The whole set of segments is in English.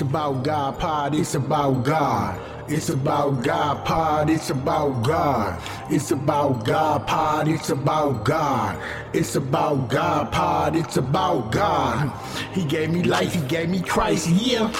It's about God, pod. It's about God. It's about God, pod. It's about God. It's about God, pod. It's about God. It's about God, pod. It's about God. He gave me life. He gave me Christ. Yeah.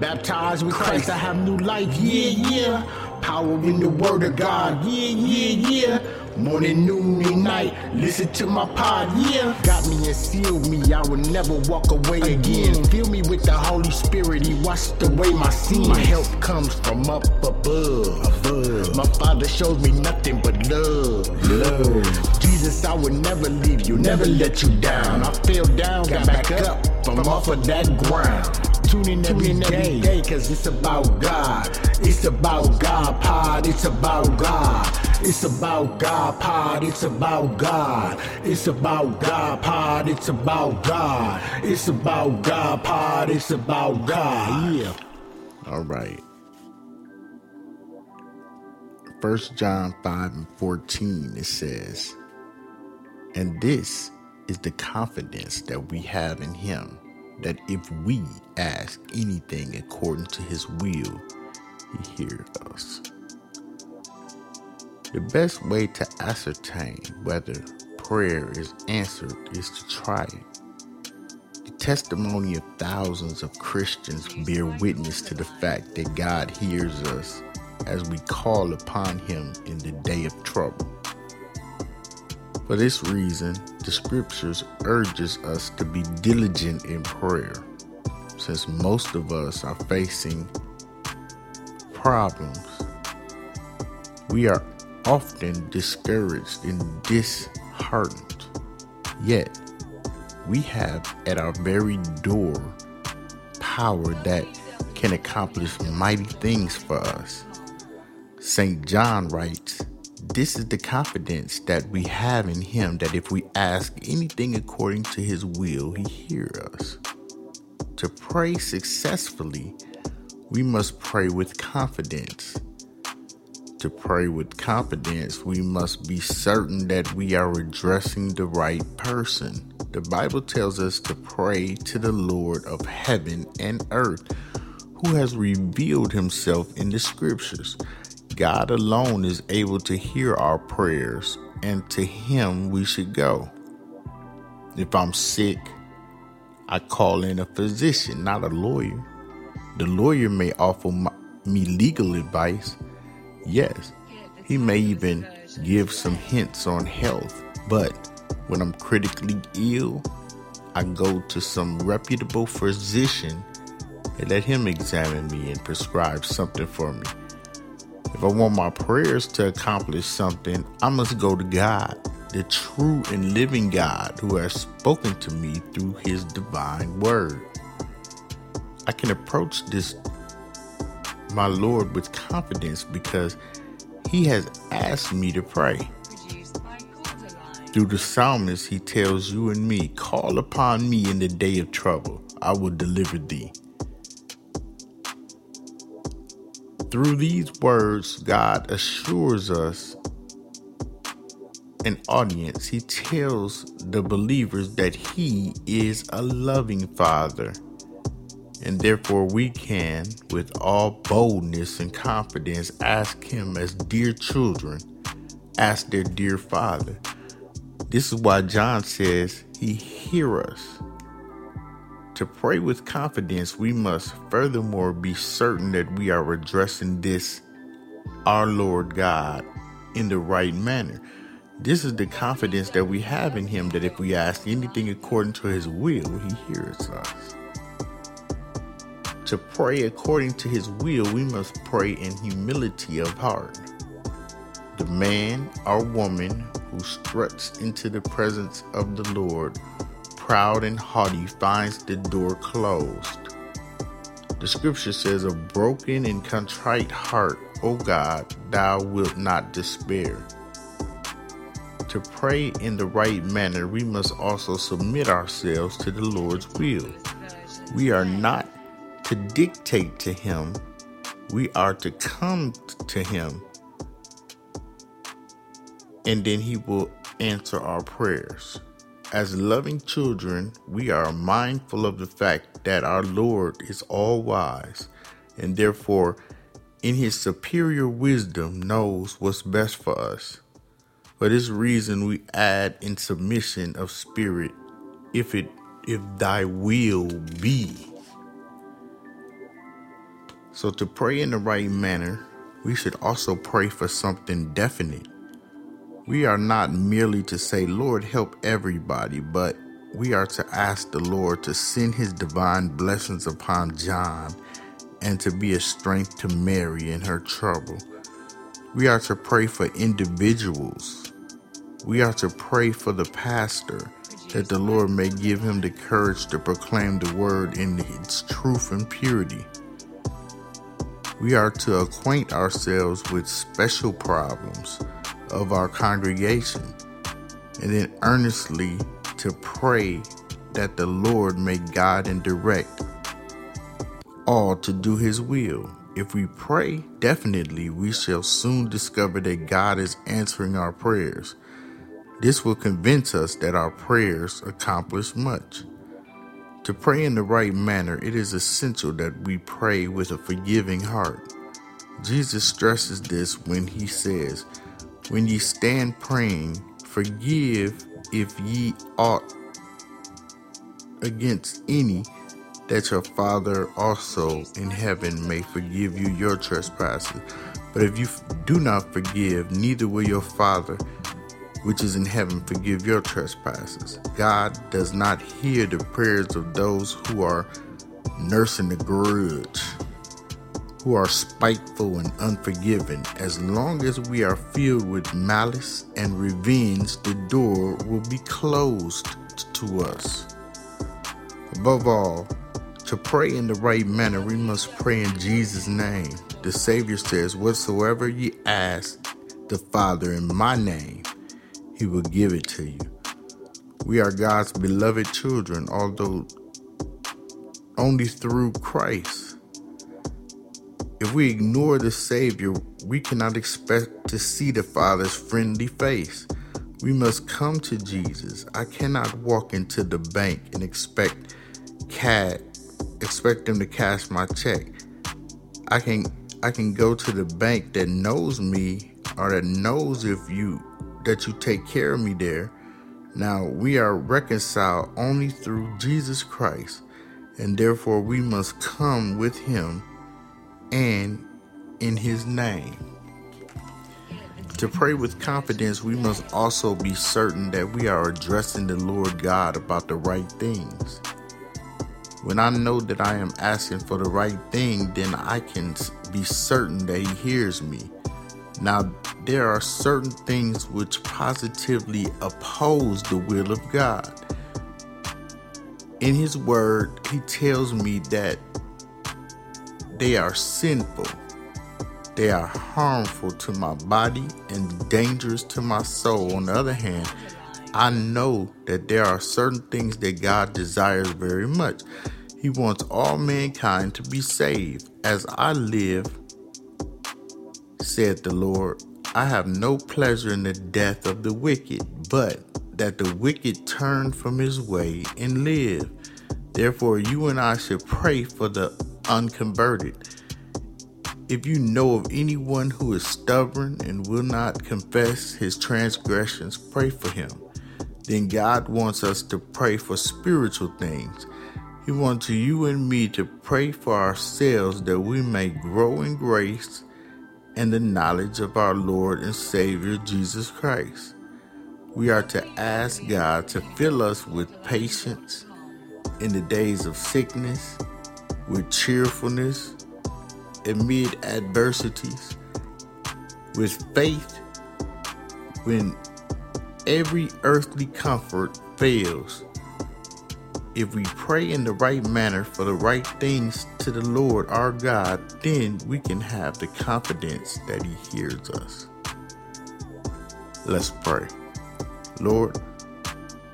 Baptized with Christ, I have new life. Yeah, yeah. Power in the word of God. Yeah, yeah, yeah. Morning, noon, and night. Listen to my pod. Yeah. Got me and sealed me. I will never walk away again. Fill me with the Holy Spirit. He washed away my sin. My help comes from up above. above. My Father shows me nothing but love. Love. Jesus, I will never leave you, never let you down. I fell down, got back up from off of that ground. Tune in every day, day, cause it's about God. It's about God, pod. It's about God. It's about God, pod. It's about God. It's about God, pod. It's about God. It's about God, pod. It's about God. Yeah. All right. First John 5 and 14, it says, And this is the confidence that we have in him, that if we ask anything according to his will, he hears us. The best way to ascertain whether prayer is answered is to try it. The testimony of thousands of Christians bear witness to the fact that God hears us as we call upon him in the day of trouble. For this reason, the scriptures urges us to be diligent in prayer, since most of us are facing problems. We are often discouraged and disheartened. Yet, we have at our very door power that can accomplish mighty things for us. St. John writes, This is the confidence that we have in him that if we ask anything according to his will, he hears us. To pray successfully, we must pray with confidence. To pray with confidence, we must be certain that we are addressing the right person. The Bible tells us to pray to the Lord of heaven and earth, who has revealed himself in the scriptures. God alone is able to hear our prayers, and to Him we should go. If I'm sick, I call in a physician, not a lawyer. The lawyer may offer me legal advice. Yes, he may even give some hints on health. But when I'm critically ill, I go to some reputable physician and let him examine me and prescribe something for me. If I want my prayers to accomplish something, I must go to God, the true and living God who has spoken to me through his divine word. I can approach this, my Lord, with confidence because he has asked me to pray. Through the psalmist, he tells you and me, Call upon me in the day of trouble, I will deliver thee. Through these words, God assures us an audience. He tells the believers that He is a loving Father. And therefore, we can, with all boldness and confidence, ask Him as dear children, ask their dear Father. This is why John says He hears us. To pray with confidence, we must furthermore be certain that we are addressing this, our Lord God, in the right manner. This is the confidence that we have in Him that if we ask anything according to His will, He hears us. To pray according to His will, we must pray in humility of heart. The man or woman who struts into the presence of the Lord proud and haughty finds the door closed. The scripture says, A broken and contrite heart, O God, thou wilt not despair. To pray in the right manner, we must also submit ourselves to the Lord's will. We are not to dictate to Him, we are to come to Him, and then He will answer our prayers. As loving children, we are mindful of the fact that our Lord is all wise and therefore, in his superior wisdom, knows what's best for us. For this reason, we add in submission of spirit, if it if thy will be. So to pray in the right manner, we should also pray for something definite. We are not merely to say, Lord, help everybody, but we are to ask the Lord to send his divine blessings upon John and to be a strength to Mary in her trouble. We are to pray for individuals. We are to pray for the pastor that the Lord may give him the courage to proclaim the word in its truth and purity. We are to acquaint ourselves with special problems of our congregation and then earnestly to pray that the Lord may guide and direct all to do His will. If we pray, definitely we shall soon discover that God is answering our prayers. This will convince us that our prayers accomplish much. To pray in the right manner, it is essential that we pray with a forgiving heart. Jesus stresses this when he says, When ye stand praying, forgive if ye ought against any that your Father also in heaven may forgive you your trespasses. But if you do not forgive, neither will your Father which is in heaven forgive your trespasses. God does not hear the prayers of those who are nursing a grudge, who are spiteful and unforgiving. As long as we are filled with malice and revenge, the door will be closed to us. Above all, to pray in the right manner, we must pray in Jesus' name. The Savior says, Whatsoever ye ask the Father in my name, he will give it to you. We are God's beloved children, although only through Christ. If we ignore the Savior, we cannot expect to see the Father's friendly face. We must come to Jesus. I cannot walk into the bank and expect cat expect them to cash my check. I can I can go to the bank that knows me or that knows if you that you take care of me there. Now we are reconciled only through Jesus Christ, and therefore we must come with him and in his name. To pray with confidence, we must also be certain that we are addressing the Lord God about the right things. When I know that I am asking for the right thing, then I can be certain that He hears me. Now, there are certain things which positively oppose the will of God. In His Word, He tells me that they are sinful, they are harmful to my body and dangerous to my soul. On the other hand, I know that there are certain things that God desires very much. He wants all mankind to be saved. As I live, said the Lord, I have no pleasure in the death of the wicked, but that the wicked turn from his way and live. Therefore, you and I should pray for the unconverted. If you know of anyone who is stubborn and will not confess his transgressions, pray for him then God wants us to pray for spiritual things. He wants you and me to pray for ourselves that we may grow in grace and the knowledge of our Lord and Savior Jesus Christ. We are to ask God to fill us with patience in the days of sickness, with cheerfulness amid adversities, with faith when every earthly comfort fails. If we pray in the right manner for the right things to the Lord our God, then we can have the confidence that He hears us. Let's pray. Lord,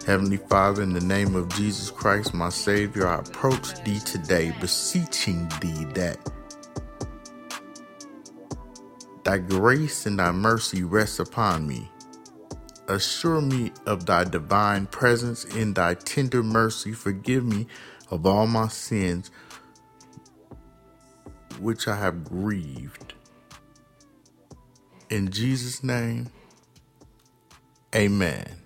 Heavenly Father, in the name of Jesus Christ, my Savior, I approach thee today, beseeching thee that thy grace and thy mercy rest upon me. Assure me of thy divine presence in thy tender mercy. Forgive me of all my sins which I have grieved. In Jesus' name, amen.